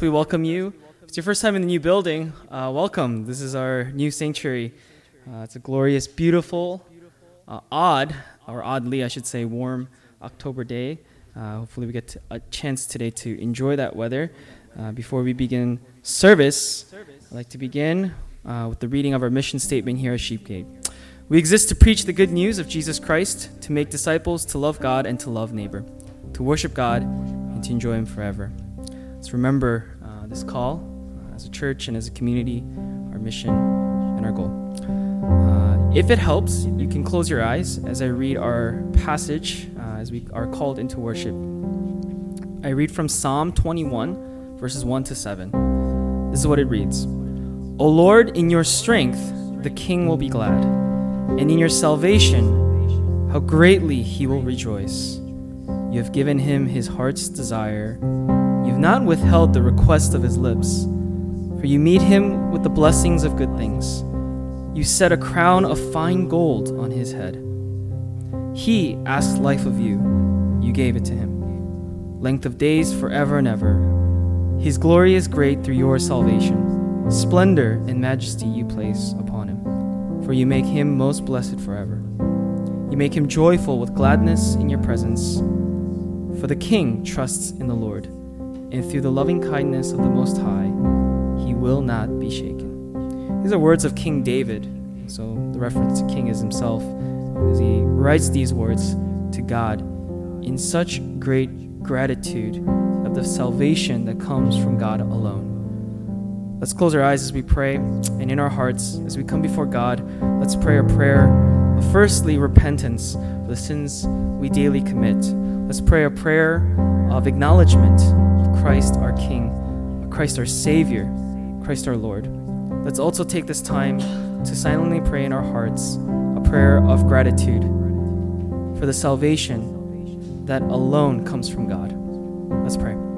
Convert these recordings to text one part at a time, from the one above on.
we welcome you. If it's your first time in the new building, uh, welcome. This is our new sanctuary. Uh, it's a glorious, beautiful, uh, odd, or oddly, I should say, warm October day. Uh, hopefully, we get a chance today to enjoy that weather. Uh, before we begin service, I'd like to begin uh, with the reading of our mission statement here at Sheepgate. We exist to preach the good news of Jesus Christ, to make disciples, to love God, and to love neighbor, to worship God, and to enjoy Him forever. Let's remember uh, this call uh, as a church and as a community, our mission and our goal. Uh, if it helps, you can close your eyes as I read our passage uh, as we are called into worship. I read from Psalm 21, verses 1 to 7. This is what it reads O Lord, in your strength the king will be glad, and in your salvation, how greatly he will rejoice. You have given him his heart's desire not withheld the request of his lips, for you meet him with the blessings of good things. You set a crown of fine gold on his head. He asked life of you, you gave it to him. Length of days forever and ever. His glory is great through your salvation. Splendor and majesty you place upon him, for you make him most blessed forever. You make him joyful with gladness in your presence. For the king trusts in the Lord and through the loving kindness of the Most High, he will not be shaken. These are words of King David. So the reference to King is himself as he writes these words to God in such great gratitude of the salvation that comes from God alone. Let's close our eyes as we pray, and in our hearts, as we come before God, let's pray a prayer of firstly repentance for the sins we daily commit. Let's pray a prayer of acknowledgement Christ our King, Christ our Savior, Christ our Lord. Let's also take this time to silently pray in our hearts a prayer of gratitude for the salvation that alone comes from God. Let's pray.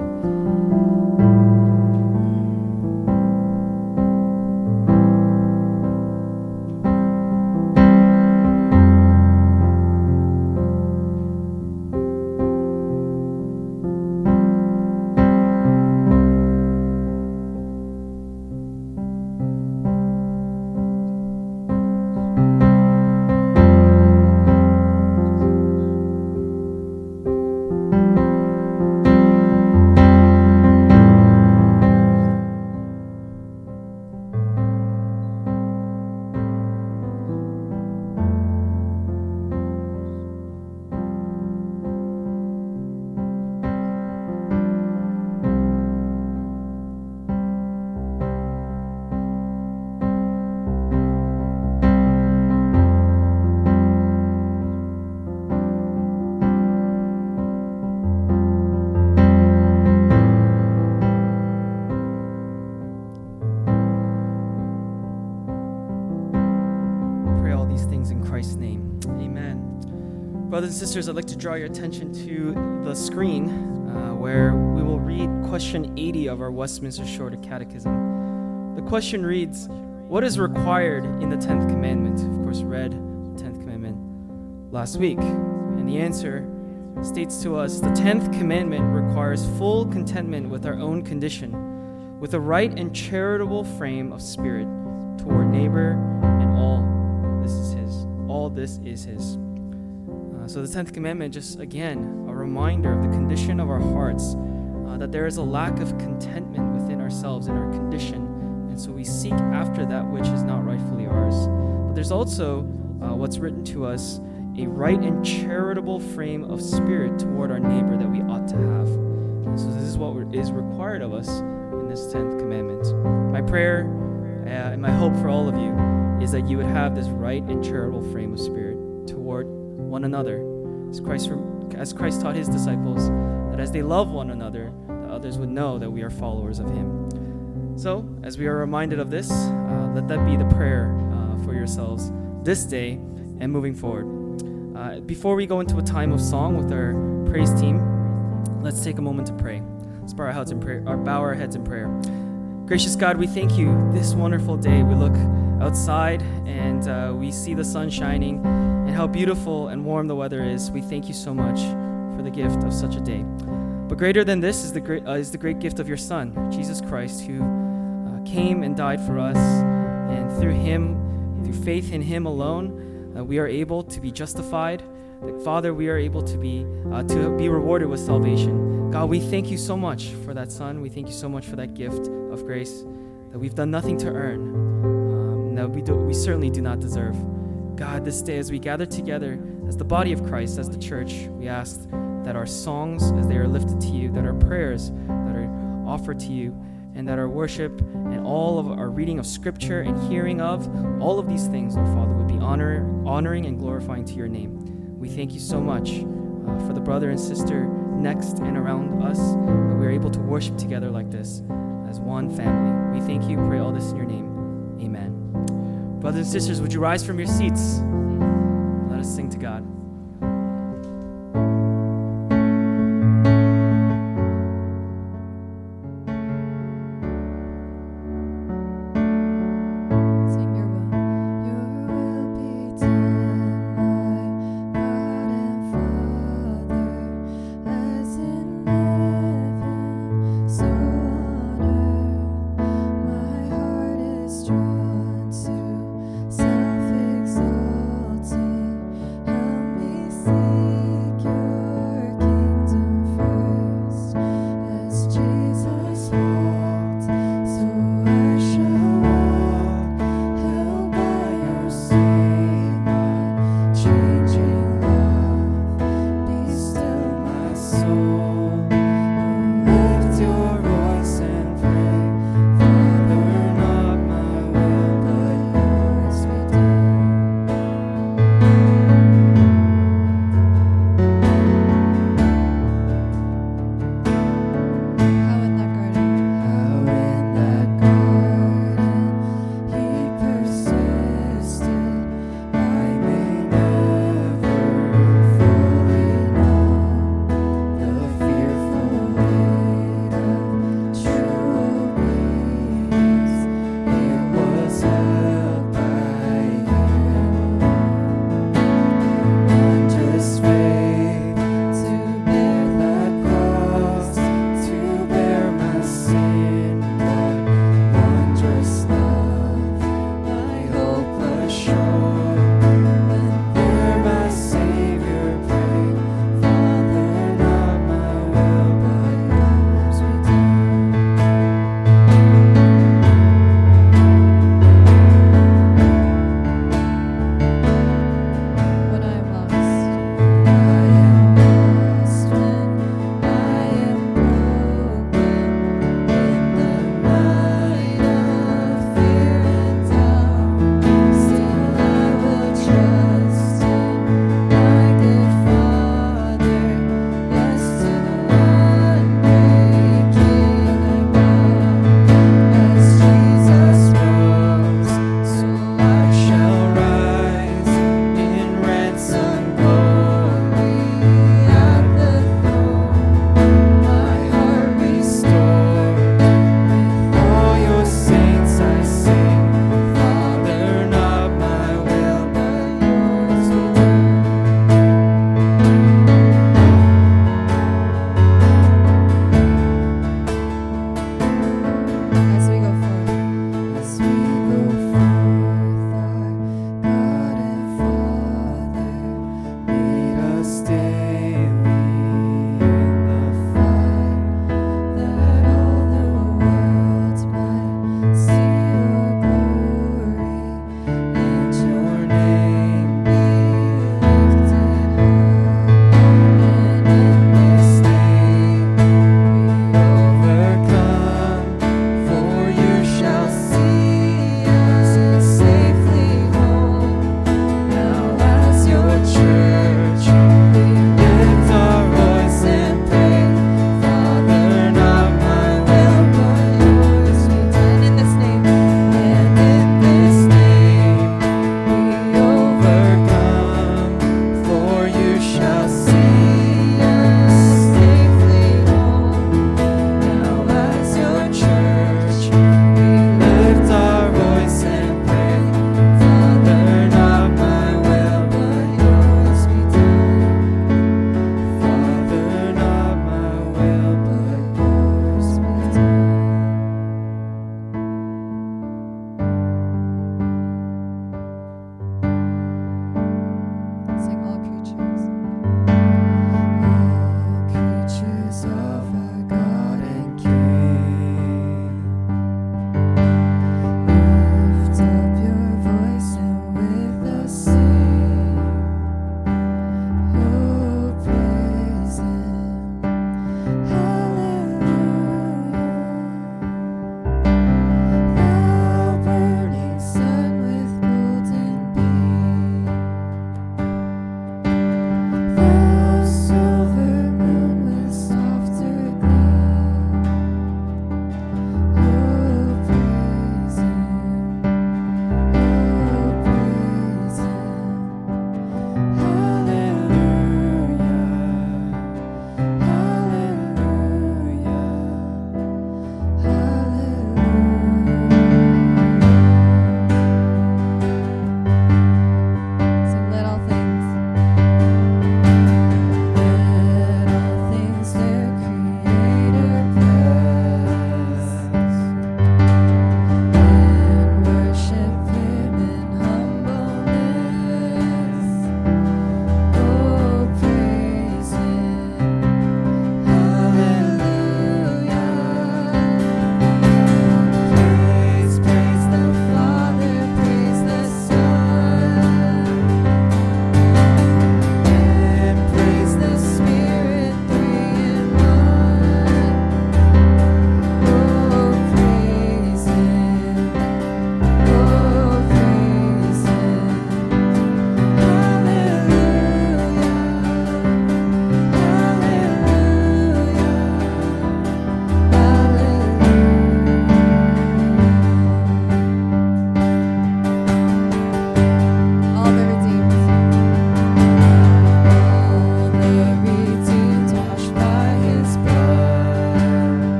Sisters, I'd like to draw your attention to the screen uh, where we will read question 80 of our Westminster Shorter Catechism. The question reads What is required in the 10th commandment? Of course, read the 10th commandment last week. And the answer states to us the 10th commandment requires full contentment with our own condition, with a right and charitable frame of spirit toward neighbor, and all this is His. All this is His. Uh, so, the 10th commandment, just again, a reminder of the condition of our hearts, uh, that there is a lack of contentment within ourselves and our condition. And so we seek after that which is not rightfully ours. But there's also uh, what's written to us a right and charitable frame of spirit toward our neighbor that we ought to have. And so, this is what is required of us in this 10th commandment. My prayer uh, and my hope for all of you is that you would have this right and charitable frame of spirit toward one another, as Christ, as Christ taught his disciples, that as they love one another, that others would know that we are followers of him. So, as we are reminded of this, uh, let that be the prayer uh, for yourselves this day and moving forward. Uh, before we go into a time of song with our praise team, let's take a moment to pray. Let's bow our heads in prayer, or bow our heads in prayer. Gracious God, we thank you this wonderful day. We look outside and uh, we see the sun shining and how beautiful and warm the weather is. We thank you so much for the gift of such a day. But greater than this is the great, uh, is the great gift of your Son, Jesus Christ, who uh, came and died for us. And through him, through faith in him alone, uh, we are able to be justified. Father, we are able to be, uh, to be rewarded with salvation. God, we thank you so much for that Son. We thank you so much for that gift of grace that we've done nothing to earn, um, that we, do, we certainly do not deserve. God, this day as we gather together as the body of Christ, as the church, we ask that our songs, as they are lifted to you, that our prayers that are offered to you, and that our worship and all of our reading of Scripture and hearing of all of these things, oh Father, would be honor, honoring and glorifying to your name. We thank you so much uh, for the brother and sister next and around us that we are able to worship together like this as one family. We thank you, pray all this in your name. Brothers and sisters, would you rise from your seats?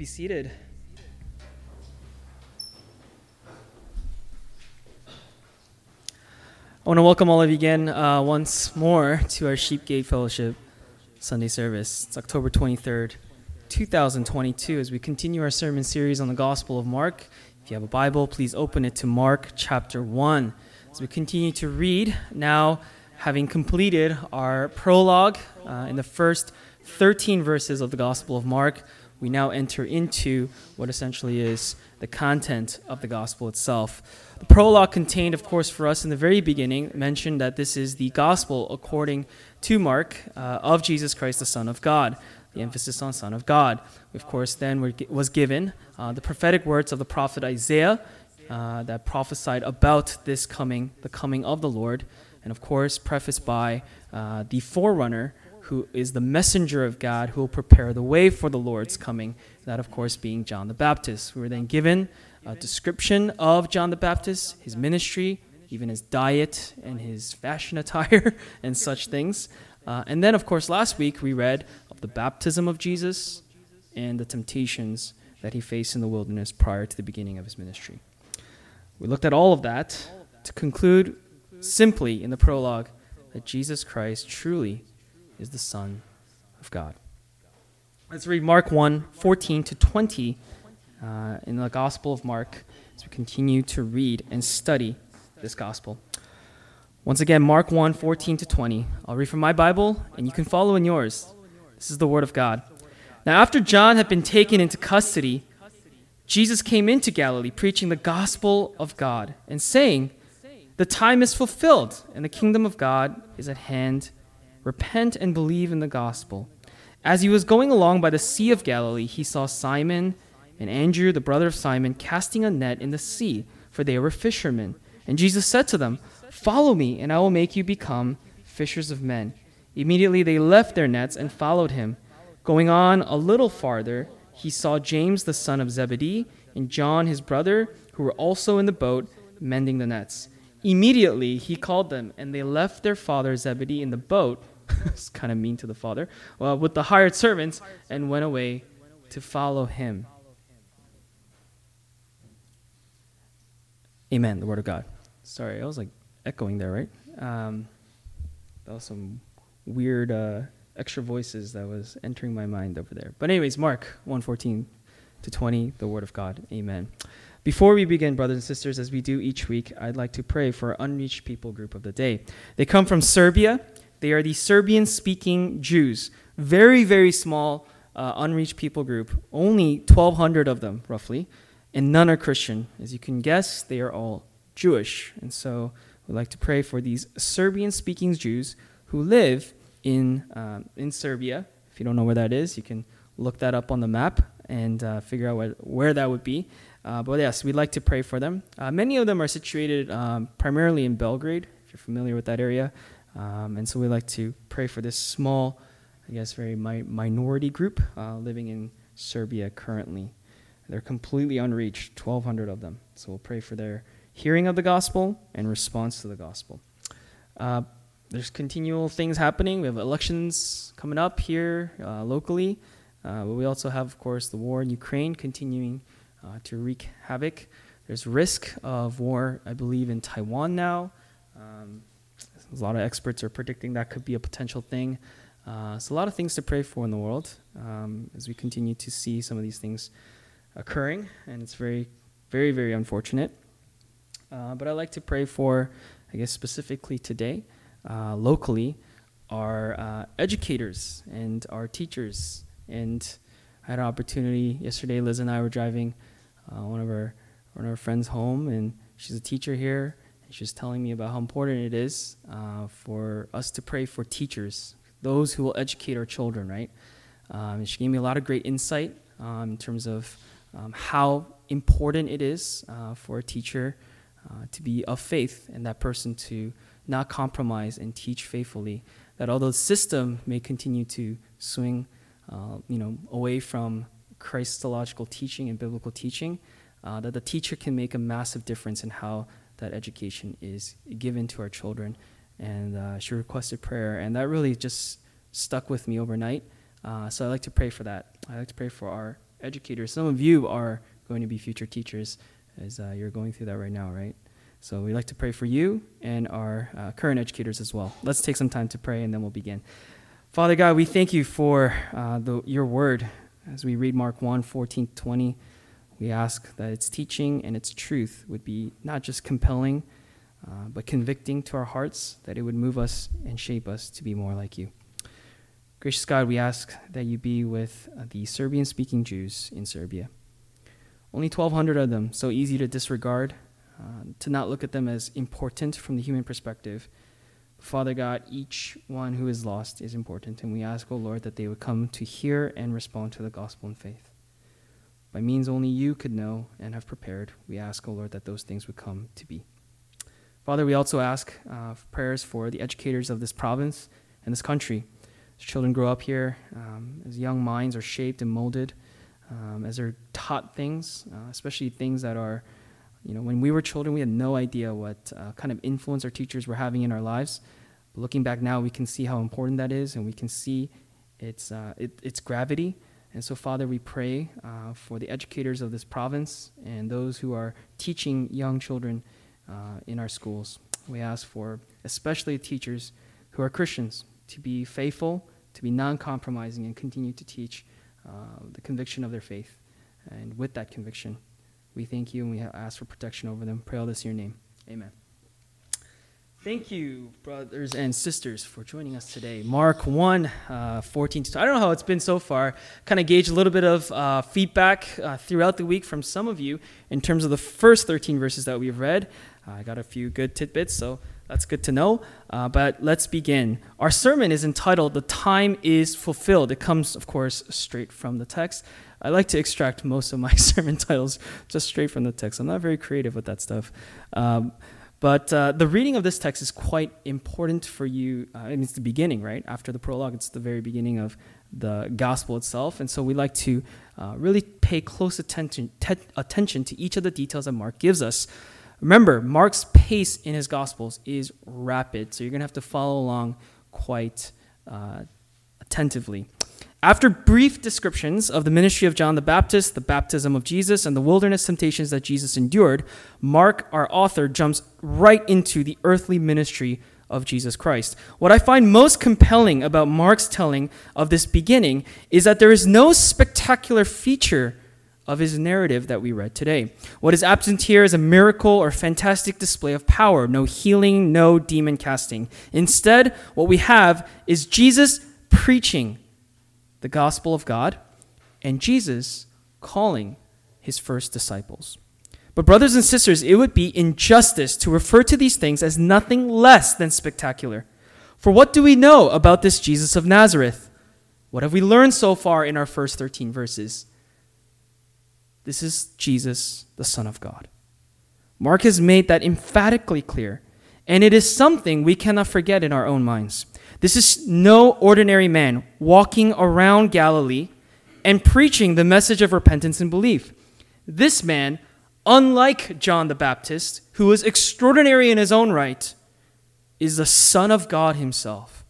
Be seated. I want to welcome all of you again uh, once more to our Sheepgate Fellowship Sunday service. It's October 23rd, 2022, as we continue our sermon series on the Gospel of Mark. If you have a Bible, please open it to Mark chapter 1. As we continue to read, now having completed our prologue uh, in the first 13 verses of the Gospel of Mark, we now enter into what essentially is the content of the gospel itself. The prologue contained, of course, for us in the very beginning, mentioned that this is the gospel according to Mark uh, of Jesus Christ, the Son of God. The emphasis on Son of God. Of course, then was given uh, the prophetic words of the prophet Isaiah uh, that prophesied about this coming, the coming of the Lord, and of course, prefaced by uh, the forerunner who is the messenger of God who will prepare the way for the Lord's coming, that, of course, being John the Baptist. We were then given a description of John the Baptist, his ministry, even his diet and his fashion attire and such things. Uh, and then, of course, last week we read of the baptism of Jesus and the temptations that he faced in the wilderness prior to the beginning of his ministry. We looked at all of that to conclude simply in the prologue that Jesus Christ truly is the Son of God. Let's read Mark 1 14 to 20 uh, in the Gospel of Mark as we continue to read and study this Gospel. Once again, Mark 1 14 to 20. I'll read from my Bible, and you can follow in yours. This is the Word of God. Now, after John had been taken into custody, Jesus came into Galilee preaching the gospel of God and saying, The time is fulfilled, and the kingdom of God is at hand Repent and believe in the gospel. As he was going along by the Sea of Galilee, he saw Simon and Andrew, the brother of Simon, casting a net in the sea, for they were fishermen. And Jesus said to them, Follow me, and I will make you become fishers of men. Immediately they left their nets and followed him. Going on a little farther, he saw James the son of Zebedee and John his brother, who were also in the boat, mending the nets. Immediately he called them, and they left their father Zebedee in the boat it's kind of mean to the father, well, with the hired servants, and went away to follow him. Amen. The word of God. Sorry, I was like echoing there, right? Um, that was some weird uh, extra voices that was entering my mind over there. But anyways, Mark 114 to 20, the word of God. Amen. Before we begin, brothers and sisters, as we do each week, I'd like to pray for our unreached people group of the day. They come from Serbia they are the Serbian speaking Jews. Very, very small, uh, unreached people group. Only 1,200 of them, roughly. And none are Christian. As you can guess, they are all Jewish. And so we'd like to pray for these Serbian speaking Jews who live in, um, in Serbia. If you don't know where that is, you can look that up on the map and uh, figure out where, that would be. Uh, but yes, we'd like to pray for them. Uh, many of them are situated um, primarily in Belgrade, if you're familiar with that area. Um, and so we like to pray for this small, I guess, very mi- minority group uh, living in Serbia currently. They're completely unreached, 1,200 of them. So we'll pray for their hearing of the gospel and response to the gospel. Uh, there's continual things happening. We have elections coming up here uh, locally, uh, but we also have, of course, the war in Ukraine continuing uh, to wreak havoc. There's risk of war, I believe, in Taiwan now. Um, a lot of experts are predicting that could be a potential thing. Uh, so a lot of things to pray for in the world um, as we continue to see some of these things occurring, and it's very, very, very unfortunate. Uh, but I like to pray for, I guess specifically today, uh, locally, our uh, educators and our teachers. And I had an opportunity yesterday. Liz and I were driving uh, one of our one of our friends home, and she's a teacher here She's telling me about how important it is uh, for us to pray for teachers, those who will educate our children, right? Um, she gave me a lot of great insight um, in terms of um, how important it is uh, for a teacher uh, to be of faith and that person to not compromise and teach faithfully. That although the system may continue to swing, uh, you know, away from Christological teaching and biblical teaching, uh, that the teacher can make a massive difference in how that education is given to our children. And uh, she requested prayer, and that really just stuck with me overnight. Uh, so I like to pray for that. I like to pray for our educators. Some of you are going to be future teachers as uh, you're going through that right now, right? So we'd like to pray for you and our uh, current educators as well. Let's take some time to pray and then we'll begin. Father God, we thank you for uh, the, your word. As we read Mark 1 14 20, we ask that its teaching and its truth would be not just compelling, uh, but convicting to our hearts, that it would move us and shape us to be more like you. Gracious God, we ask that you be with uh, the Serbian speaking Jews in Serbia. Only 1,200 of them, so easy to disregard, uh, to not look at them as important from the human perspective. Father God, each one who is lost is important, and we ask, O oh Lord, that they would come to hear and respond to the gospel in faith. By means only you could know and have prepared, we ask, O oh Lord, that those things would come to be. Father, we also ask uh, prayers for the educators of this province and this country. As children grow up here, um, as young minds are shaped and molded, um, as they're taught things, uh, especially things that are you know, when we were children, we had no idea what uh, kind of influence our teachers were having in our lives. But looking back now, we can see how important that is, and we can see its, uh, it, its gravity. And so, Father, we pray uh, for the educators of this province and those who are teaching young children uh, in our schools. We ask for especially teachers who are Christians to be faithful, to be non compromising, and continue to teach uh, the conviction of their faith. And with that conviction, we thank you and we ask for protection over them. Pray all this in your name. Amen. Thank you, brothers and sisters, for joining us today. Mark 1, uh, 14 to I don't know how it's been so far. Kind of gauge a little bit of uh, feedback uh, throughout the week from some of you in terms of the first 13 verses that we've read. I got a few good tidbits, so that's good to know. Uh, but let's begin. Our sermon is entitled The Time is Fulfilled. It comes, of course, straight from the text. I like to extract most of my sermon titles just straight from the text. I'm not very creative with that stuff. Um, but uh, the reading of this text is quite important for you. Uh, it's the beginning, right? After the prologue, it's the very beginning of the gospel itself. And so we like to uh, really pay close attention, te- attention to each of the details that Mark gives us. Remember, Mark's pace in his gospels is rapid, so you're going to have to follow along quite uh, attentively. After brief descriptions of the ministry of John the Baptist, the baptism of Jesus, and the wilderness temptations that Jesus endured, Mark, our author, jumps right into the earthly ministry of Jesus Christ. What I find most compelling about Mark's telling of this beginning is that there is no spectacular feature of his narrative that we read today. What is absent here is a miracle or fantastic display of power, no healing, no demon casting. Instead, what we have is Jesus preaching the gospel of God, and Jesus calling his first disciples. But, brothers and sisters, it would be injustice to refer to these things as nothing less than spectacular. For what do we know about this Jesus of Nazareth? What have we learned so far in our first 13 verses? This is Jesus, the Son of God. Mark has made that emphatically clear, and it is something we cannot forget in our own minds. This is no ordinary man walking around Galilee and preaching the message of repentance and belief. This man, unlike John the Baptist, who was extraordinary in his own right, is the Son of God himself.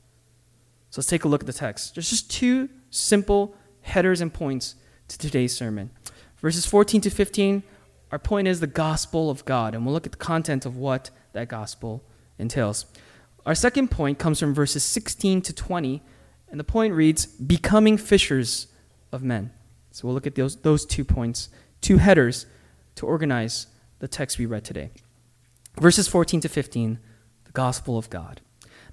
So let's take a look at the text. There's just two simple headers and points to today's sermon. Verses 14 to 15, our point is the gospel of God, and we'll look at the content of what that gospel entails. Our second point comes from verses 16 to 20, and the point reads, Becoming fishers of men. So we'll look at those, those two points, two headers to organize the text we read today. Verses 14 to 15, the gospel of God.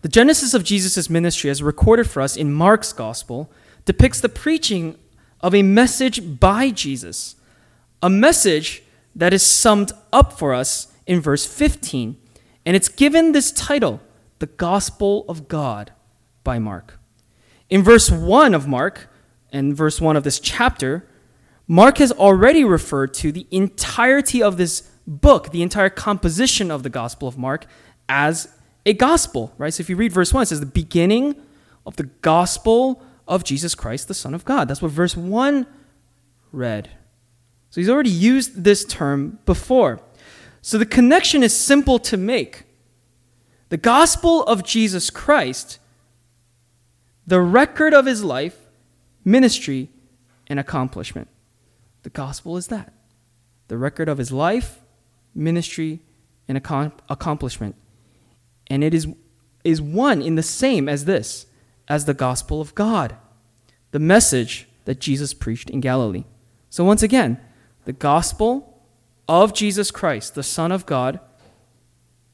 The genesis of Jesus' ministry, as recorded for us in Mark's gospel, depicts the preaching of a message by Jesus, a message that is summed up for us in verse 15. And it's given this title the Gospel of God by Mark. In verse 1 of Mark, and verse 1 of this chapter, Mark has already referred to the entirety of this book, the entire composition of the Gospel of Mark, as a gospel, right? So if you read verse 1, it says the beginning of the gospel of Jesus Christ, the Son of God. That's what verse 1 read. So he's already used this term before. So the connection is simple to make. The gospel of Jesus Christ, the record of his life, ministry, and accomplishment. The gospel is that the record of his life, ministry, and accomplishment. And it is, is one in the same as this, as the gospel of God, the message that Jesus preached in Galilee. So, once again, the gospel of Jesus Christ, the Son of God,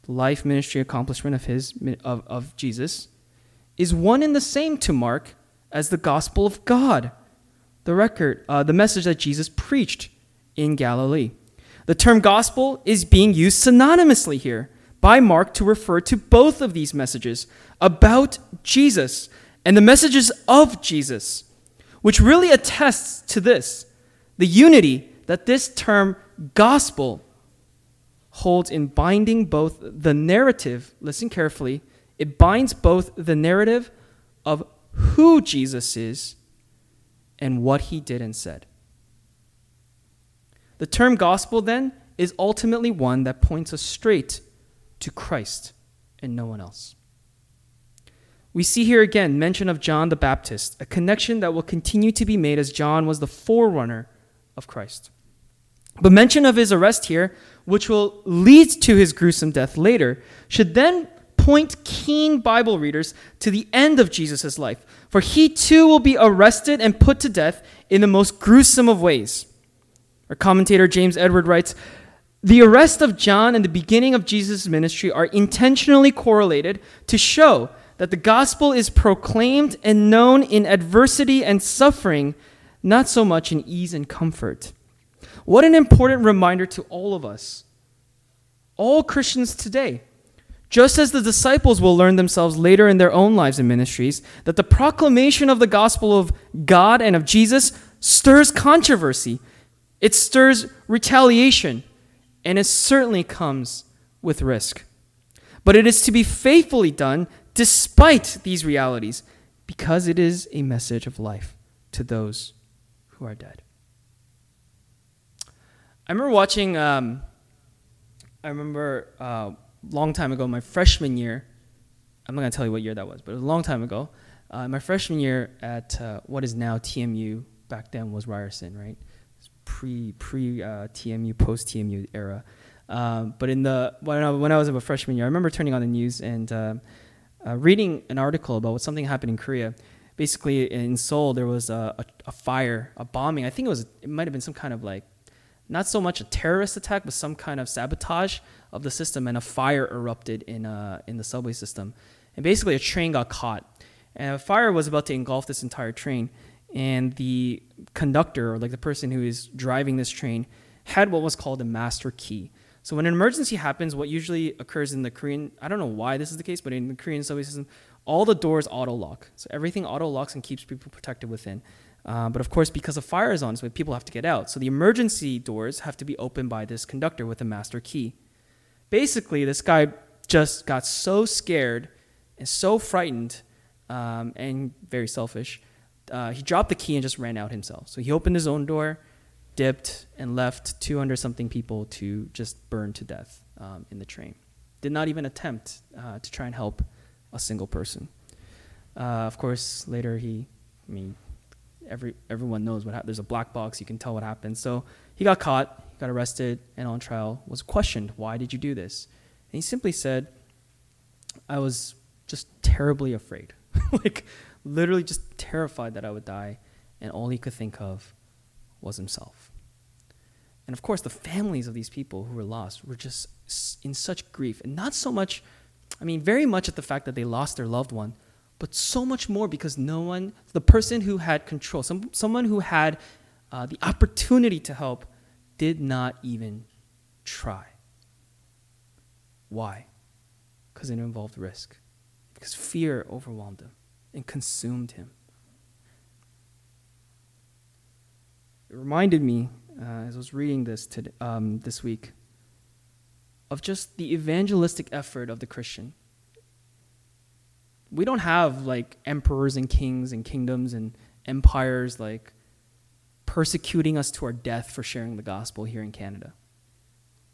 life, ministry, accomplishment of, his, of, of Jesus, is one and the same to Mark as the gospel of God, the record, uh, the message that Jesus preached in Galilee. The term gospel is being used synonymously here by Mark to refer to both of these messages about Jesus and the messages of Jesus, which really attests to this the unity that this term gospel holds in binding both the narrative, listen carefully, it binds both the narrative of who Jesus is and what he did and said. The term gospel, then, is ultimately one that points us straight to Christ and no one else. We see here again mention of John the Baptist, a connection that will continue to be made as John was the forerunner of Christ. But mention of his arrest here, which will lead to his gruesome death later, should then point keen Bible readers to the end of Jesus' life, for he too will be arrested and put to death in the most gruesome of ways. Our commentator James Edward writes The arrest of John and the beginning of Jesus' ministry are intentionally correlated to show that the gospel is proclaimed and known in adversity and suffering, not so much in ease and comfort. What an important reminder to all of us, all Christians today. Just as the disciples will learn themselves later in their own lives and ministries, that the proclamation of the gospel of God and of Jesus stirs controversy it stirs retaliation, and it certainly comes with risk. But it is to be faithfully done despite these realities, because it is a message of life to those who are dead. I remember watching, um, I remember a uh, long time ago, my freshman year. I'm not to tell you what year that was, but it was a long time ago. Uh, my freshman year at uh, what is now TMU, back then was Ryerson, right? pre pre uh, TMU post TMU era. Um, but in the when I, when I was a freshman year, I remember turning on the news and uh, uh, reading an article about what something happened in Korea. Basically, in Seoul, there was a, a, a fire, a bombing. I think it was it might have been some kind of like not so much a terrorist attack, but some kind of sabotage of the system, and a fire erupted in uh, in the subway system, and basically a train got caught, and a fire was about to engulf this entire train, and the conductor or like the person who is driving this train had what was called a master key. So when an emergency happens, what usually occurs in the Korean, I don't know why this is the case, but in the Korean subway system, all the doors auto lock. So everything auto locks and keeps people protected within. Uh, but of course, because the fire is on, so people have to get out. So the emergency doors have to be opened by this conductor with a master key. Basically, this guy just got so scared and so frightened um, and very selfish uh, he dropped the key and just ran out himself. So he opened his own door, dipped, and left 200 something people to just burn to death um, in the train. Did not even attempt uh, to try and help a single person. Uh, of course, later he, I mean, every everyone knows what happened. There's a black box. You can tell what happened. So he got caught, got arrested, and on trial was questioned. Why did you do this? And he simply said, "I was just terribly afraid. like literally just terrified that I would die, and all he could think of was himself. And of course, the families of these people who were lost were just in such grief, and not so much, I mean, very much at the fact that they lost their loved one, but so much more because no one, the person who had control, some, someone who had uh, the opportunity to help, did not even try. Why? Because it involved risk, because fear overwhelmed them and consumed him. It reminded me, uh, as I was reading this to, um, this week, of just the evangelistic effort of the Christian. We don't have like emperors and kings and kingdoms and empires like persecuting us to our death for sharing the gospel here in Canada.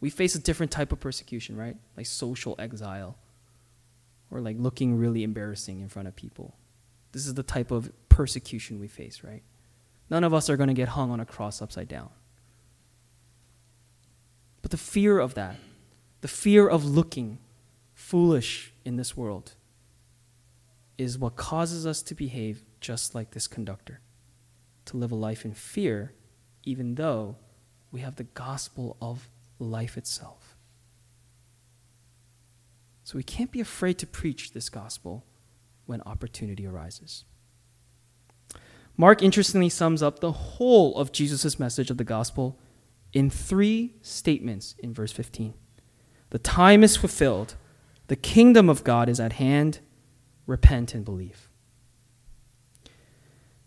We face a different type of persecution, right? Like social exile or like looking really embarrassing in front of people. This is the type of persecution we face, right? None of us are going to get hung on a cross upside down, But the fear of that, the fear of looking foolish in this world, is what causes us to behave just like this conductor, to live a life in fear, even though we have the gospel of life itself. So we can't be afraid to preach this gospel when opportunity arises. Mark interestingly sums up the whole of Jesus' message of the gospel in three statements in verse 15. The time is fulfilled, the kingdom of God is at hand, repent and believe.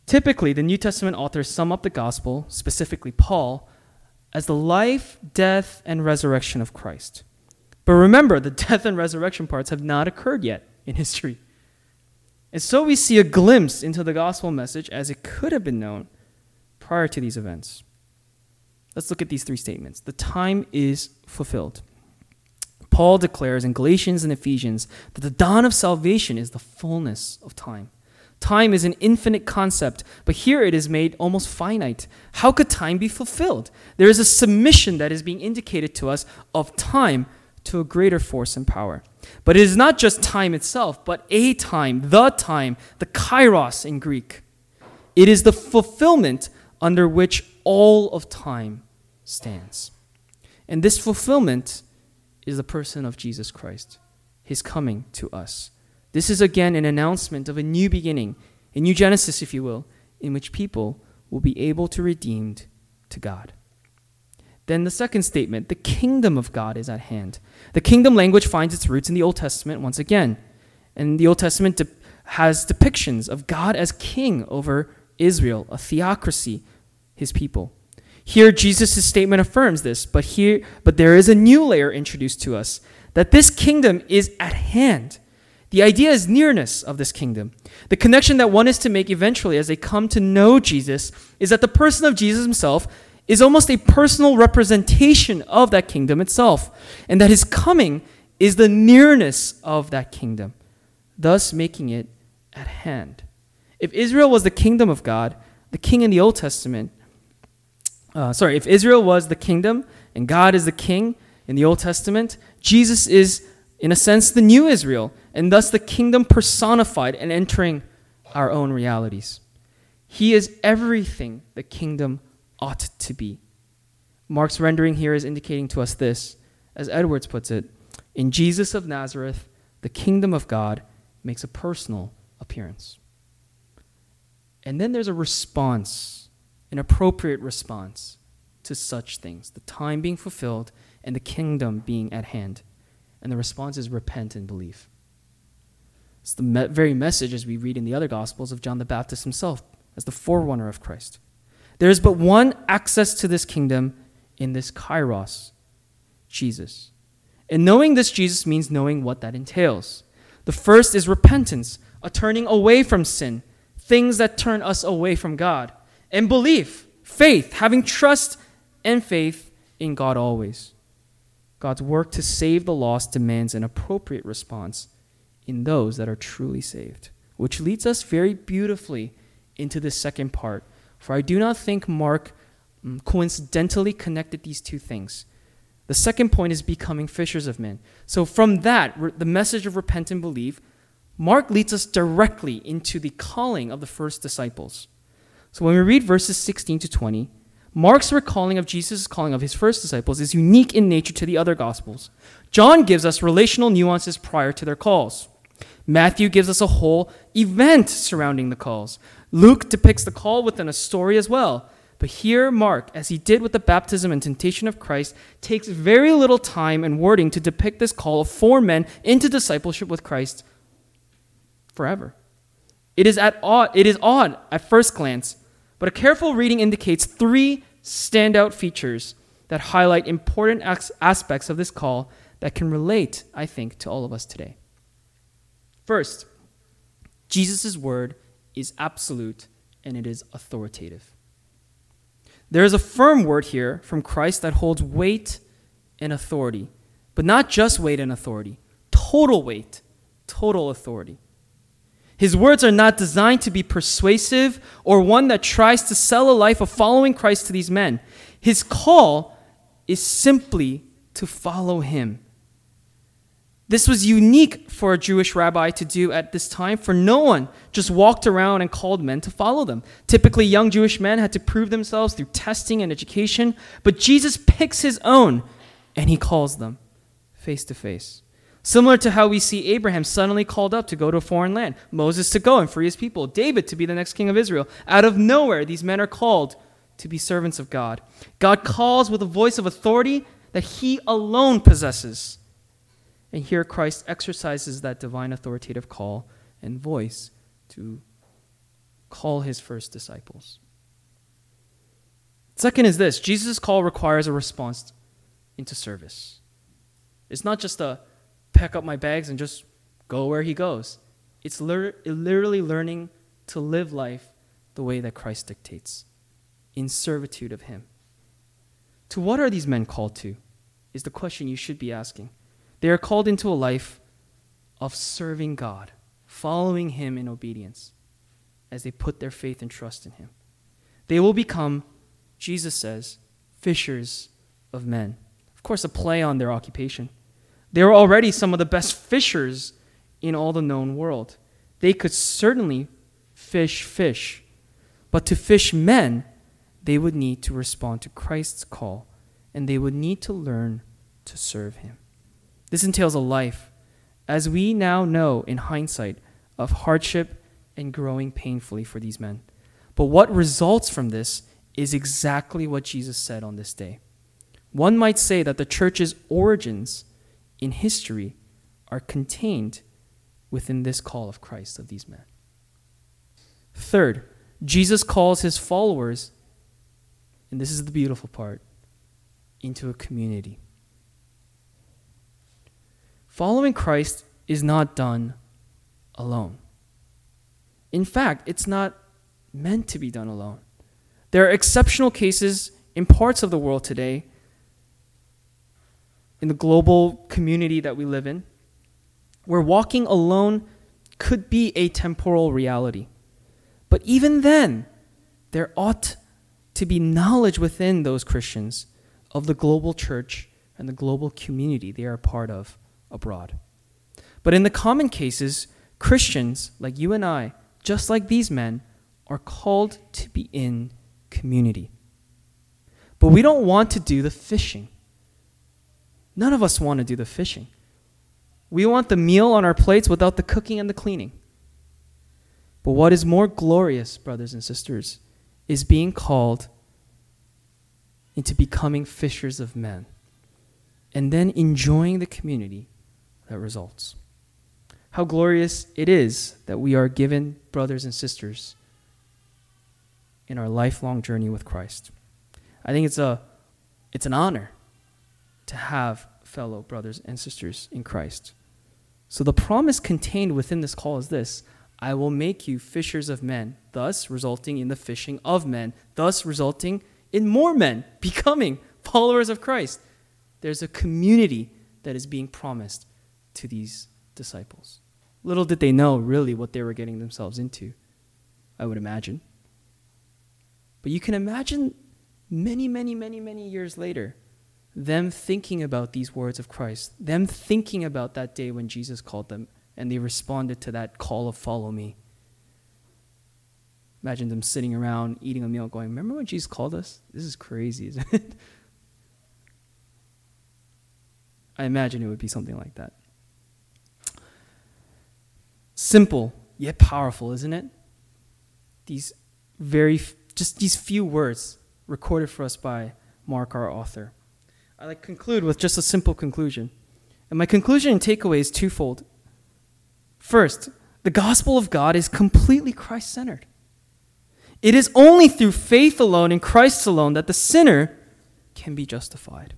Typically, the New Testament authors sum up the gospel, specifically Paul, as the life, death, and resurrection of Christ. But remember, the death and resurrection parts have not occurred yet in history. And so we see a glimpse into the gospel message as it could have been known prior to these events. Let's look at these three statements. The time is fulfilled. Paul declares in Galatians and Ephesians that the dawn of salvation is the fullness of time. Time is an infinite concept, but here it is made almost finite. How could time be fulfilled? There is a submission that is being indicated to us of time to a greater force and power. But it is not just time itself, but a time, the time, the kairos in Greek. It is the fulfillment under which all of time stands. And this fulfillment is the person of Jesus Christ, his coming to us. This is again an announcement of a new beginning, a new Genesis, if you will, in which people will be able to redeemed to God. Then the second statement, the kingdom of God is at hand. The kingdom language finds its roots in the Old Testament once again. And the Old Testament de- has depictions of God as king over Israel, a theocracy, his people. Here Jesus' statement affirms this, but here but there is a new layer introduced to us that this kingdom is at hand. The idea is nearness of this kingdom. The connection that one is to make eventually as they come to know Jesus is that the person of Jesus himself is almost a personal representation of that kingdom itself, and that his coming is the nearness of that kingdom, thus making it at hand. If Israel was the kingdom of God, the king in the Old Testament, uh, sorry, if Israel was the kingdom and God is the king in the Old Testament, Jesus is, in a sense, the new Israel, and thus the kingdom personified and entering our own realities. He is everything the kingdom ought to be. Mark's rendering here is indicating to us this, as Edwards puts it In Jesus of Nazareth, the kingdom of God makes a personal appearance. And then there's a response an appropriate response to such things, the time being fulfilled and the kingdom being at hand. And the response is repent and believe. It's the me- very message, as we read in the other Gospels, of John the Baptist himself as the forerunner of Christ. There is but one access to this kingdom in this kairos, Jesus. And knowing this Jesus means knowing what that entails. The first is repentance, a turning away from sin, things that turn us away from God and belief, faith, having trust and faith in God always. God's work to save the lost demands an appropriate response in those that are truly saved, which leads us very beautifully into the second part. For I do not think Mark um, coincidentally connected these two things. The second point is becoming fishers of men. So, from that, the message of repent and believe, Mark leads us directly into the calling of the first disciples. So when we read verses 16 to 20, Mark's recalling of Jesus' calling of his first disciples is unique in nature to the other Gospels. John gives us relational nuances prior to their calls. Matthew gives us a whole event surrounding the calls. Luke depicts the call within a story as well. But here, Mark, as he did with the baptism and temptation of Christ, takes very little time and wording to depict this call of four men into discipleship with Christ forever. It is, at odd, it is odd at first glance but a careful reading indicates three standout features that highlight important aspects of this call that can relate, I think, to all of us today. First, Jesus' word is absolute and it is authoritative. There is a firm word here from Christ that holds weight and authority, but not just weight and authority, total weight, total authority. His words are not designed to be persuasive or one that tries to sell a life of following Christ to these men. His call is simply to follow him. This was unique for a Jewish rabbi to do at this time, for no one just walked around and called men to follow them. Typically, young Jewish men had to prove themselves through testing and education, but Jesus picks his own and he calls them face to face. Similar to how we see Abraham suddenly called up to go to a foreign land, Moses to go and free his people, David to be the next king of Israel. Out of nowhere, these men are called to be servants of God. God calls with a voice of authority that he alone possesses. And here Christ exercises that divine authoritative call and voice to call his first disciples. Second is this Jesus' call requires a response into service. It's not just a pack up my bags and just go where he goes, it's literally learning to live life the way that Christ dictates, in servitude of him. To what are these men called to? Is the question you should be asking. They are called into a life of serving God, following Him in obedience as they put their faith and trust in Him. They will become, Jesus says, fishers of men. Of course, a play on their occupation. They were already some of the best fishers in all the known world. They could certainly fish fish, but to fish men, they would need to respond to Christ's call and they would need to learn to serve Him. This entails a life, as we now know in hindsight, of hardship and growing painfully for these men. But what results from this is exactly what Jesus said on this day. One might say that the church's origins in history are contained within this call of Christ of these men. Third, Jesus calls his followers, and this is the beautiful part, into a community. Following Christ is not done alone. In fact, it's not meant to be done alone. There are exceptional cases in parts of the world today, in the global community that we live in, where walking alone could be a temporal reality. But even then, there ought to be knowledge within those Christians of the global church and the global community they are a part of abroad. But in the common cases, Christians like you and I, just like these men, are called to be in community. But we don't want to do the fishing. None of us want to do the fishing. We want the meal on our plates without the cooking and the cleaning. But what is more glorious, brothers and sisters, is being called into becoming fishers of men and then enjoying the community that results. How glorious it is that we are given brothers and sisters in our lifelong journey with Christ. I think it's a it's an honor to have fellow brothers and sisters in Christ. So the promise contained within this call is this I will make you fishers of men, thus resulting in the fishing of men, thus resulting in more men becoming followers of Christ. There's a community that is being promised to these disciples. Little did they know really what they were getting themselves into, I would imagine. But you can imagine many, many, many, many years later, them thinking about these words of Christ, them thinking about that day when Jesus called them and they responded to that call of follow me. Imagine them sitting around eating a meal going, Remember when Jesus called us? This is crazy, isn't it? I imagine it would be something like that. Simple, yet powerful, isn't it? These very, just these few words recorded for us by Mark, our author. I like conclude with just a simple conclusion. And my conclusion and takeaway is twofold. First, the gospel of God is completely Christ centered. It is only through faith alone in Christ alone that the sinner can be justified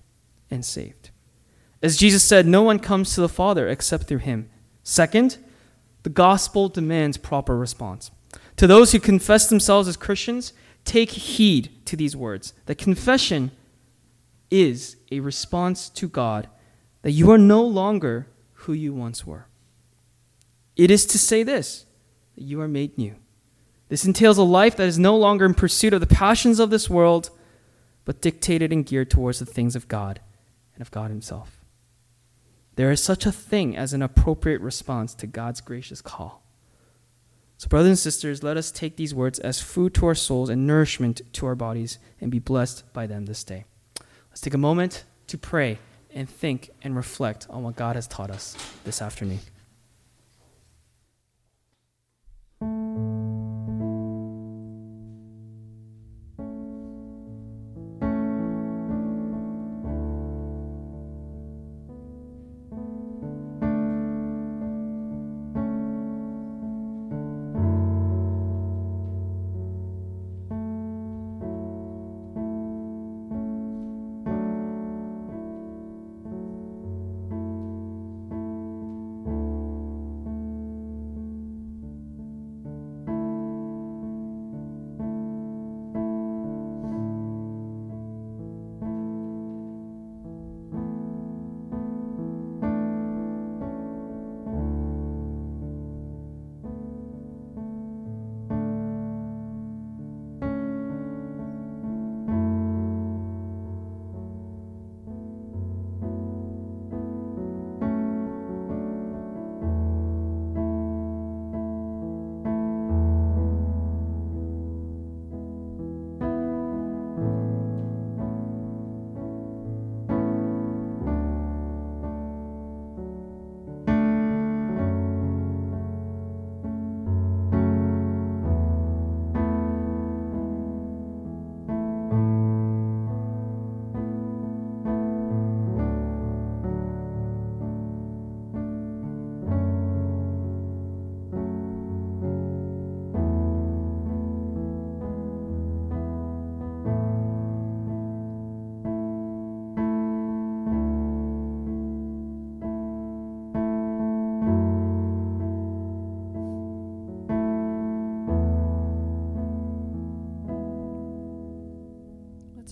and saved. As Jesus said, no one comes to the Father except through him. Second, the gospel demands proper response. To those who confess themselves as Christians, take heed to these words. that confession is a response to God that you are no longer who you once were. It is to say this that you are made new. This entails a life that is no longer in pursuit of the passions of this world, but dictated and geared towards the things of God and of God Himself. There is such a thing as an appropriate response to God's gracious call. So, brothers and sisters, let us take these words as food to our souls and nourishment to our bodies and be blessed by them this day. Let's take a moment to pray and think and reflect on what God has taught us this afternoon.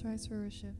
Rise for worship.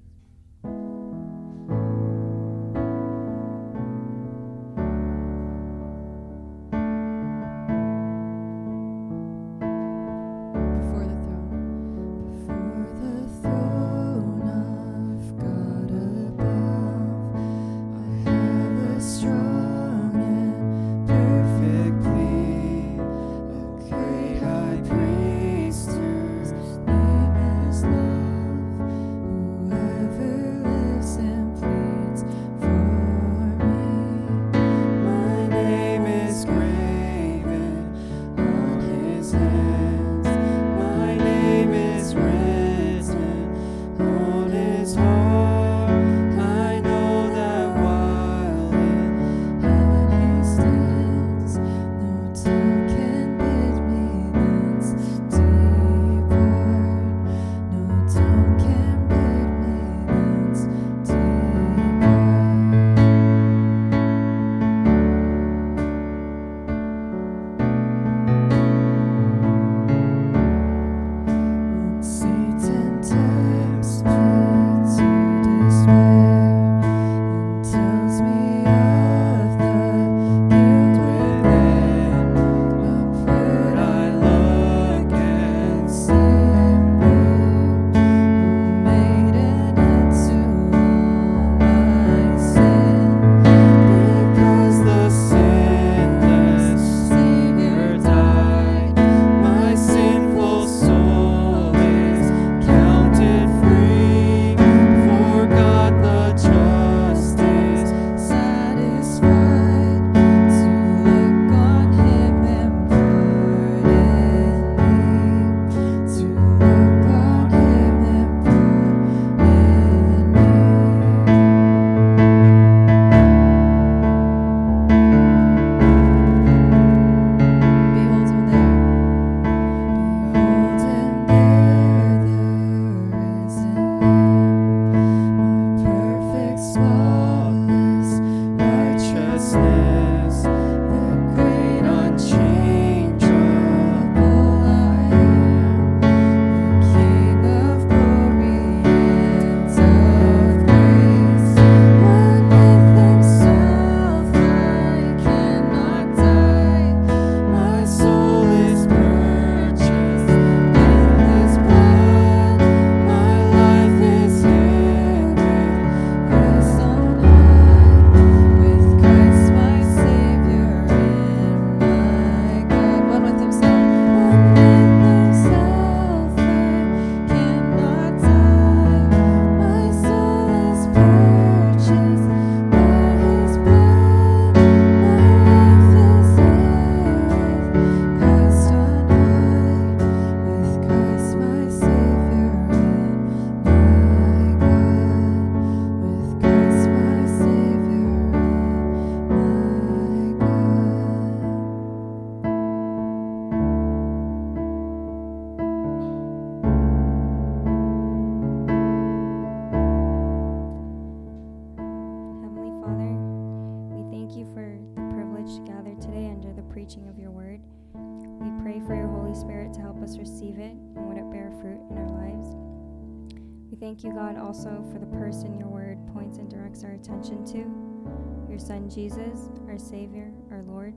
Jesus, our Savior, our Lord.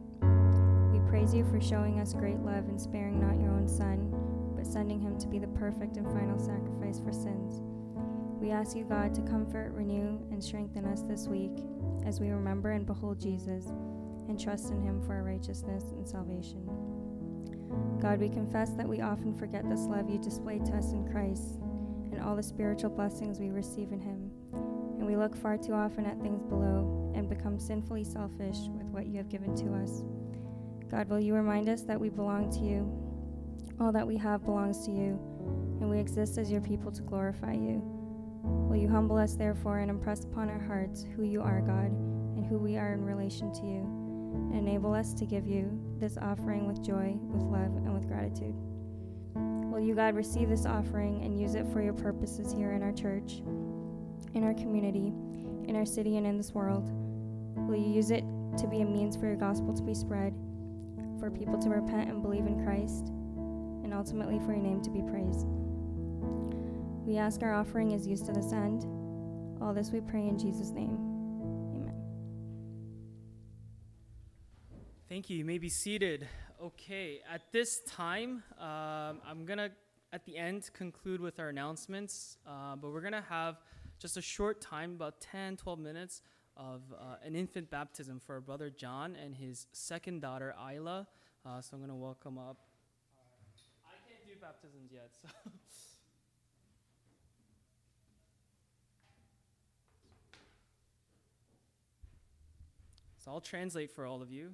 We praise you for showing us great love and sparing not your own Son, but sending him to be the perfect and final sacrifice for sins. We ask you, God, to comfort, renew, and strengthen us this week as we remember and behold Jesus and trust in him for our righteousness and salvation. God, we confess that we often forget this love you displayed to us in Christ and all the spiritual blessings we receive in him. And we look far too often at things below and become sinfully selfish with what you have given to us. God, will you remind us that we belong to you? All that we have belongs to you, and we exist as your people to glorify you. Will you humble us, therefore, and impress upon our hearts who you are, God, and who we are in relation to you, and enable us to give you this offering with joy, with love, and with gratitude. Will you, God, receive this offering and use it for your purposes here in our church, in our community, in our city, and in this world? Will you use it to be a means for your gospel to be spread, for people to repent and believe in Christ, and ultimately for your name to be praised? We ask our offering is used to this end. All this we pray in Jesus' name. Amen. Thank you. You may be seated. Okay, at this time, um, I'm gonna at the end conclude with our announcements, uh, but we're gonna have just a short time, about 10, 12 minutes, of uh, an infant baptism for our brother John and his second daughter Isla. Uh, so I'm gonna welcome up. I can't do baptisms yet, so. So I'll translate for all of you.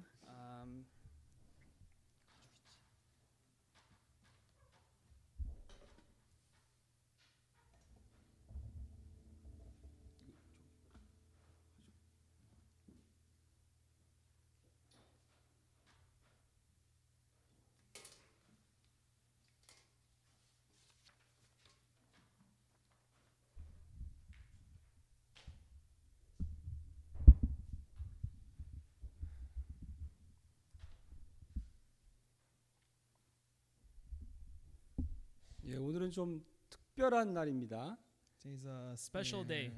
예, 오늘은 좀 특별한 날입니다. Today's a special day.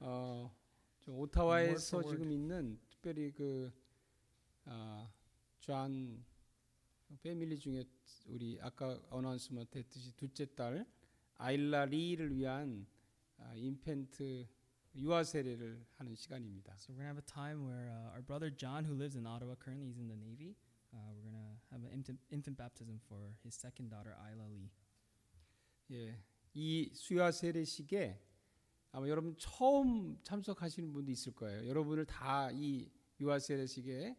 어, 좀 오타와에서 지금 있는 특별히 그 아, 존 패밀리 중에 우리 아까 어나운스먼트 했듯이 둘째 딸 아일라 리를 위한 아, 인펜트 유아 세례를 하는 시간입니다. So we're gonna have a time where uh, our brother John, who lives in Ottawa, currently he's in the Navy. Uh, we're gonna have an infant, infant baptism for his second daughter, Isla Lee. 예, 이 수야 세례식에 아마 여러분 처음 참석하시는 분도 있을 거예요. 여러분을 다 이 유아 세례식에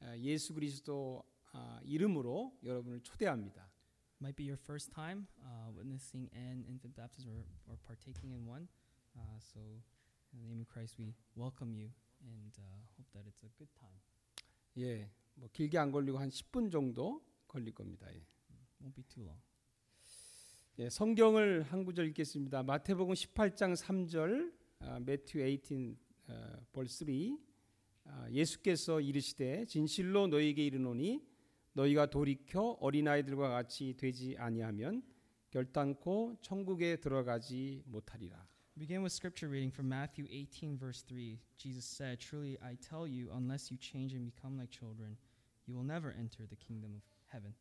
아, 예수 그리스도 아, 이름으로 여러분을 초대합니다. Might be your first time uh, witnessing an infant baptism or, or partaking in one. Uh, so, in the name of Christ, we welcome you and uh, hope that it's a good time. 예, 뭐 길게 안 걸리고 한 10분 정도 걸릴 겁니다. 예. Won't be too long. 예, 성경을 한 구절 읽겠습니다. 마태복음 18장 3절, 아, 매튜 18 어, 벌 3. 아, 예수께서 이르시되 진실로 너희에게 이르노니 너희가 돌이켜 어린아이들과 같이 되지 아니하면 결단코 천국에 들어가지 못하리라. Begin with scripture reading from Matthew 18, verse 3. Jesus said, Truly I tell you, unless you change and become like children, you will never enter the kingdom of heaven.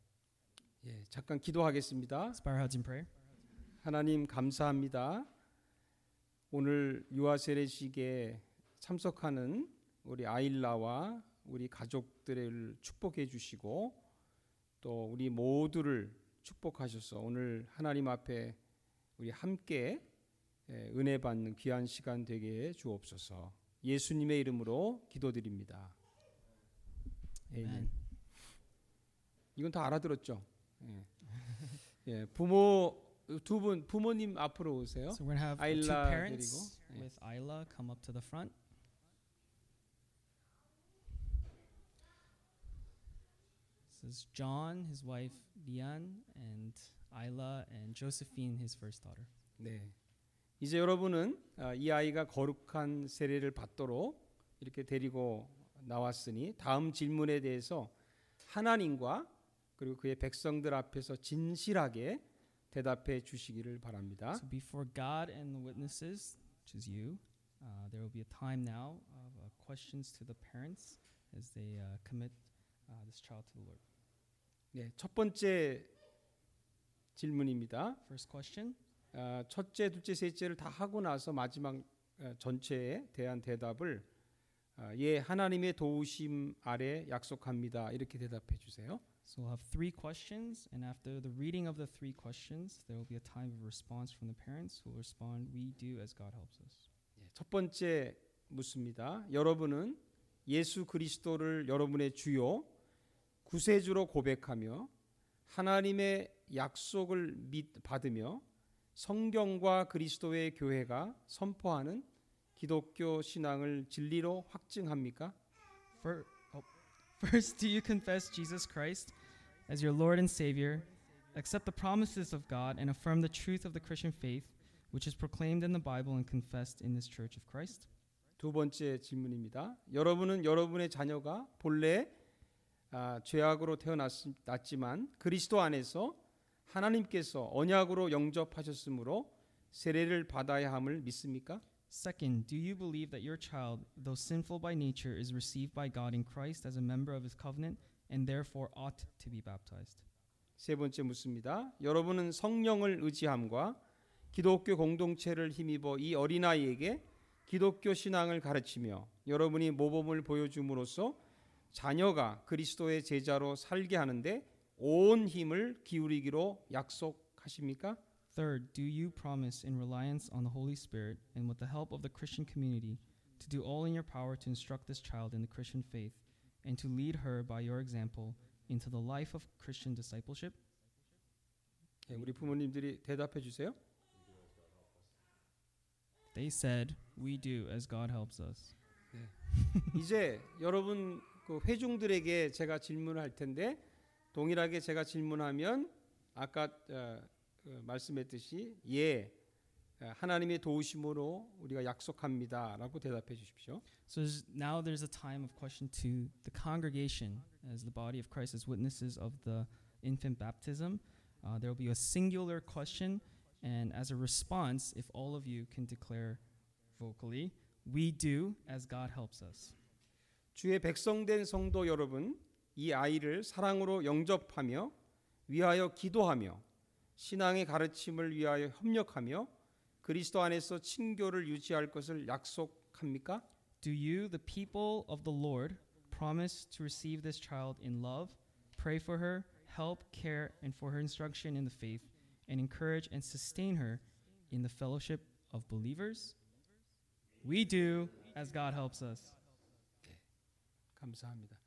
예, 잠깐 기도하겠습니다. Let's bow our heads in prayer. 하나님 감사합니다. 오늘 유아 세례식에 참석하는 우리 아일라와 우리 가족들을 축복해 주시고 또 우리 모두를 축복하셔서 오늘 하나님 앞에 우리 함께 예, 은혜 받는 귀한 시간 되게 해 주옵소서. 예수님의 이름으로 기도드립니다. 아멘. Amen. 이건 다 알아들었죠? 예. 예, 부모 두 분 부모님 앞으로 오세요. So we're to have the two parents 데리고, 예. with Isla come up to the front. This is John, his wife Lian, and Isla and Josephine, his first daughter. 네. 이제 여러분은 아, 이 아이가 거룩한 세례를 받도록 이렇게 데리고 나왔으니 다음 질문에 대해서 하나님과 그리고 그의 백성들 앞에서 진실하게 대답해 주시기를 바랍니다. So before God and the witnesses, which is you, uh, there will be a time now of uh, questions to the parents as they uh, commit uh, this child to the Lord. 네, 첫 번째 질문입니다. First question. 아, 첫째, 둘째, 셋째를 다 하고 나서 마지막 어, 전체에 대한 대답을 아, 예 하나님의 도우심 아래 약속합니다. 이렇게 대답해 주세요. So we'll have three questions, and after the reading of the three questions, there will be a time of response from the parents who will respond, "We do as God helps us." 예, 첫 번째 묻습니다. 여러분은 예수 그리스도를 여러분의 주요 구세주로 고백하며 하나님의 약속을 믿 받으며 성경과 그리스도의 교회가 선포하는 기독교 신앙을 진리로 확증합니까? For, oh, first, do you confess Jesus Christ as your Lord and Savior, accept the promises of God, and affirm the truth of the Christian faith, which is proclaimed in the Bible and confessed in this Church of Christ? 두 번째 질문입니다. 여러분은 여러분의 자녀가 본래 아, 죄악으로 태어났지만 그리스도 안에서 하나님께서 언약으로 영접하셨으므로 세례를 받아야 함을 믿습니까? Second, do you believe that your child, though sinful by nature, is received by God in Christ as a member of his covenant and therefore ought to be baptized? 세 번째 묻습니다. 여러분은 성령을 의지함과 기독교 공동체를 힘입어 이 어린아이에게 기독교 신앙을 가르치며 여러분이 모범을 보여줌으로써 자녀가 그리스도의 제자로 살게 하는데 온 힘을 기울이기로 약속하십니까? Third, do you promise in reliance on the Holy Spirit and with the help of the Christian community to do all in your power to instruct this child in the Christian faith and to lead her by your example into the life of Christian discipleship? 예, 우리 부모님들이 대답해 주세요. They said, We do as God helps us. 이제 여러분 그 회중들에게 제가 질문을 할 텐데 동일하게 제가 질문하면 아까 어, 그 말씀했듯이 예 어, 하나님의 도우심으로 우리가 약속합니다라고 대답해 주십시오. So now there's a time of question to the congregation as the body of Christ as witnesses of the infant baptism. Uh, there will be a singular question, and as a response, if all of you can declare vocally, we do as God helps us. 주의 백성된 성도 여러분, 이 아이를 사랑으로 영접하며 위하여 기도하며 신앙의 가르침을 위하여 협력하며 그리스도 안에서 친교를 유지할 것을 약속합니까? Do you, the people of the Lord, promise to receive this child in love, pray for her, help, care, and for her instruction in the faith, and encourage and sustain her in the fellowship of believers? We do as God helps us. 감사합니다.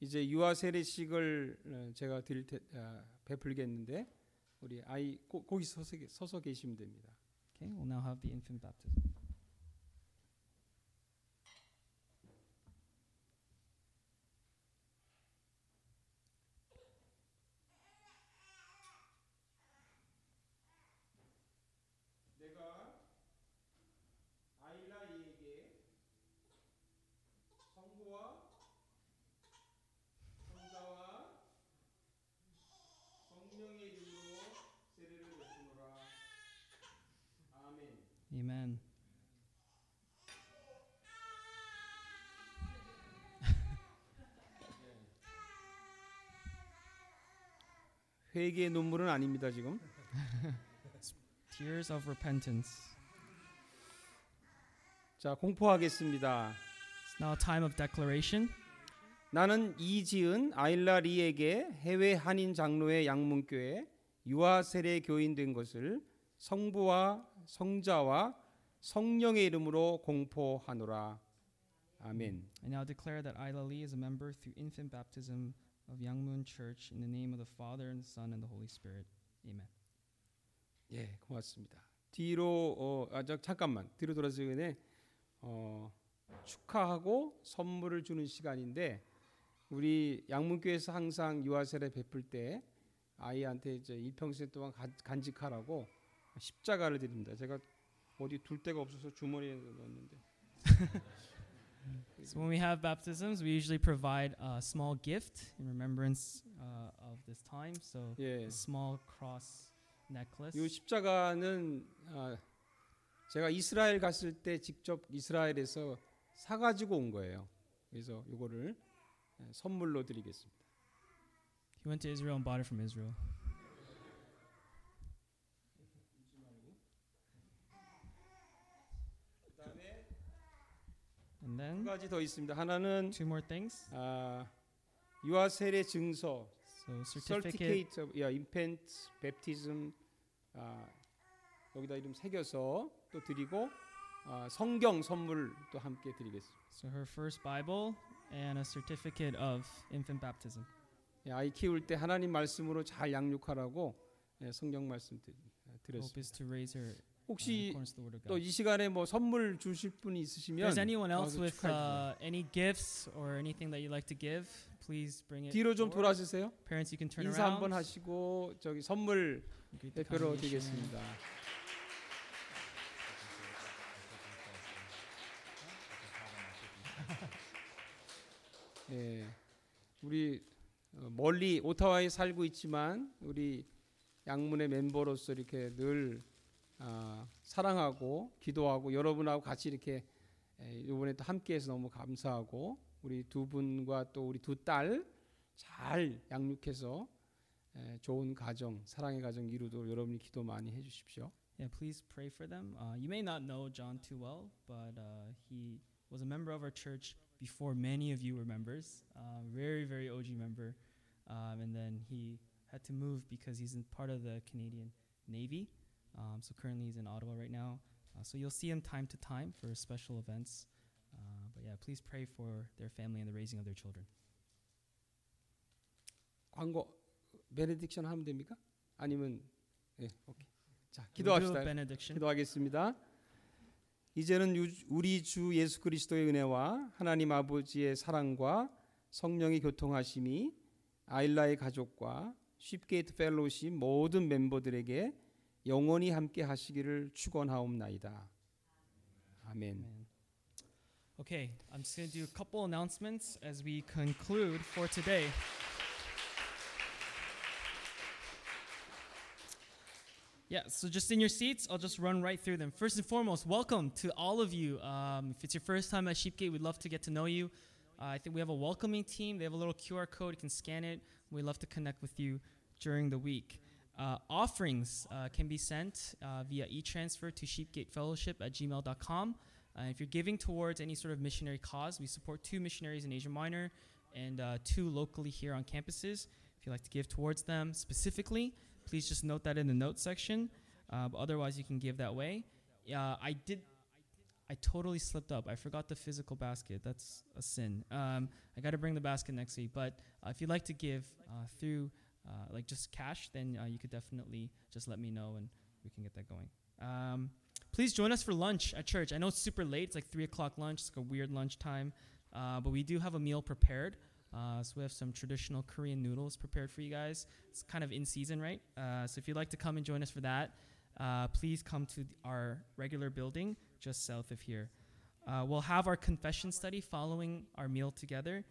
이제 유아 세례식을 어, 제가 드릴 테, 아, 베풀겠는데 우리 아이 고, 거기 서서, 계- 서서 계시면 됩니다. Okay, we'll now have the infant baptism. 내가 아이라이에게 성부와 성자와 성령의 이름으로 세례를 베푸노라. 아멘. Amen. 회개의 눈물은 아닙니다 지금. Tears of repentance. 자 공포하겠습니다. It's now a time of declaration. 나는 이지은 아일라 리에게 해외 한인 장로의 양문교회 유아 세례 교인 된 것을 성부와 성자와 성령의 이름으로 공포하노라. 아멘. I now declare that Isla Lee is a member through infant baptism of Yangmun Church in the name of the Father and the Son and the Holy Spirit. Amen. 예, 고맙습니다. 뒤로 어, 아, 저, 잠깐만 뒤로 돌아서 전에 어, 축하하고 선물을 주는 시간인데 우리 양문교에서 항상 유아세례 베풀 때 아이한테 이제 일평생 동안 간- 간직하라고 십자가를 드립니다. 제가 어디 둘 데가 없어서 주머니에 넣었는데 So when we have baptisms, we usually provide a small gift in remembrance uh, of this time. So 예. a small cross necklace. 이 십자가는 아, 제가 이스라엘 갔을 때 직접 이스라엘에서 사 가지고 온 거예요. 그래서 이거를 예, 선물로 드리겠습니다. He went to Israel and bought it from Israel. And 두 then 가지 더 있습니다. 하나는 two more things. 아, 유아 세례 증서, So certificate, certificate of yeah, infant baptism 아, 여기다 이름 새겨서 또 드리고 아, 성경 선물 또 함께 드리겠습니다. so her first Bible and a certificate of infant baptism. 예, 아이 키울 때 하나님 말씀으로 잘 양육하라고 예, 성경 말씀 드, Hope 드렸습니다. is to raise her uh, 혹시 또. 이 시간에 뭐 선물 주실 분이 있으시면 there's anyone else with uh, any gifts or anything that you'd like to give, please bring it. 뒤로 좀. 돌아주세요. Parents, you can turn 인사 around. 한번 하시고 저기 선물 대표로. 드리겠습니다. 네, 우리 어, 멀리 오타와에 살고 있지만 우리 양문의 멤버로서 이렇게 늘 아, 사랑하고 기도하고 여러분하고 같이 이렇게 에, 이번에 또 함께해서 너무 감사하고 우리 두 분과 또 우리 두 딸 잘 양육해서 에, 좋은 가정, 사랑의 가정 이루도록 여러분이 기도 많이 해주십시오. Yeah, please pray for them. Uh, you may not know John too well, but uh, he was a member of our church before many of you were members. Uh, very, very OG member. Um, and then he had to move because he's in part of the Canadian Navy. Um, so currently he's in Ottawa right now. Uh, so you'll see him time to time for special events. Uh, but yeah, please pray for their family and the raising of their children. 광고 베네딕션 하면 됩니까? 아니면 예, 오케이. 자, 기도합시다. 기도하겠습니다. 이제는 유- 우리 주 예수 그리스도의 은혜와 하나님 아버지의 사랑과 성령의 교통하심이 아일라의 가족과 쉽게이트 펠로우십 모든 멤버들에게 영원히 함께 하시기를 축원하옵나이다. 아멘. Amen. Okay, I'm just going to do a couple announcements as we conclude for today. Yeah, so just in your seats, I'll just run right through them. First and foremost, welcome to all of you. Um, if it's your first time at Sheepgate, we'd love to get to know you. Uh, I think we have a welcoming team. They have a little QR code. You can scan it. We'd love to connect with you during the week. Uh, offerings uh, can be sent uh, via e-transfer to sheepgatefellowship at gmail.com. Uh, if you're giving towards any sort of missionary cause, we support two missionaries in Asia Minor and uh, two locally here on campuses. If you'd like to give towards them specifically, please just note that in the notes section. Uh, otherwise, you can give that way. I did. I totally slipped up. I forgot the physical basket. That's a sin. Um, I got to bring the basket next week. But if you'd like to give through uh, like just cash, then uh, you could definitely just let me know and we can get that going. Um, please join us for lunch at church. I know it's super late. It's like three o'clock lunch. It's like a weird lunch time, uh, but we do have a meal prepared. Uh, so we have some traditional Korean noodles prepared for you guys. It's kind of in season, right? Uh, so if you'd like to come and join us for that, uh, please come to our regular building just south of here. We'll have our confession study following our meal together.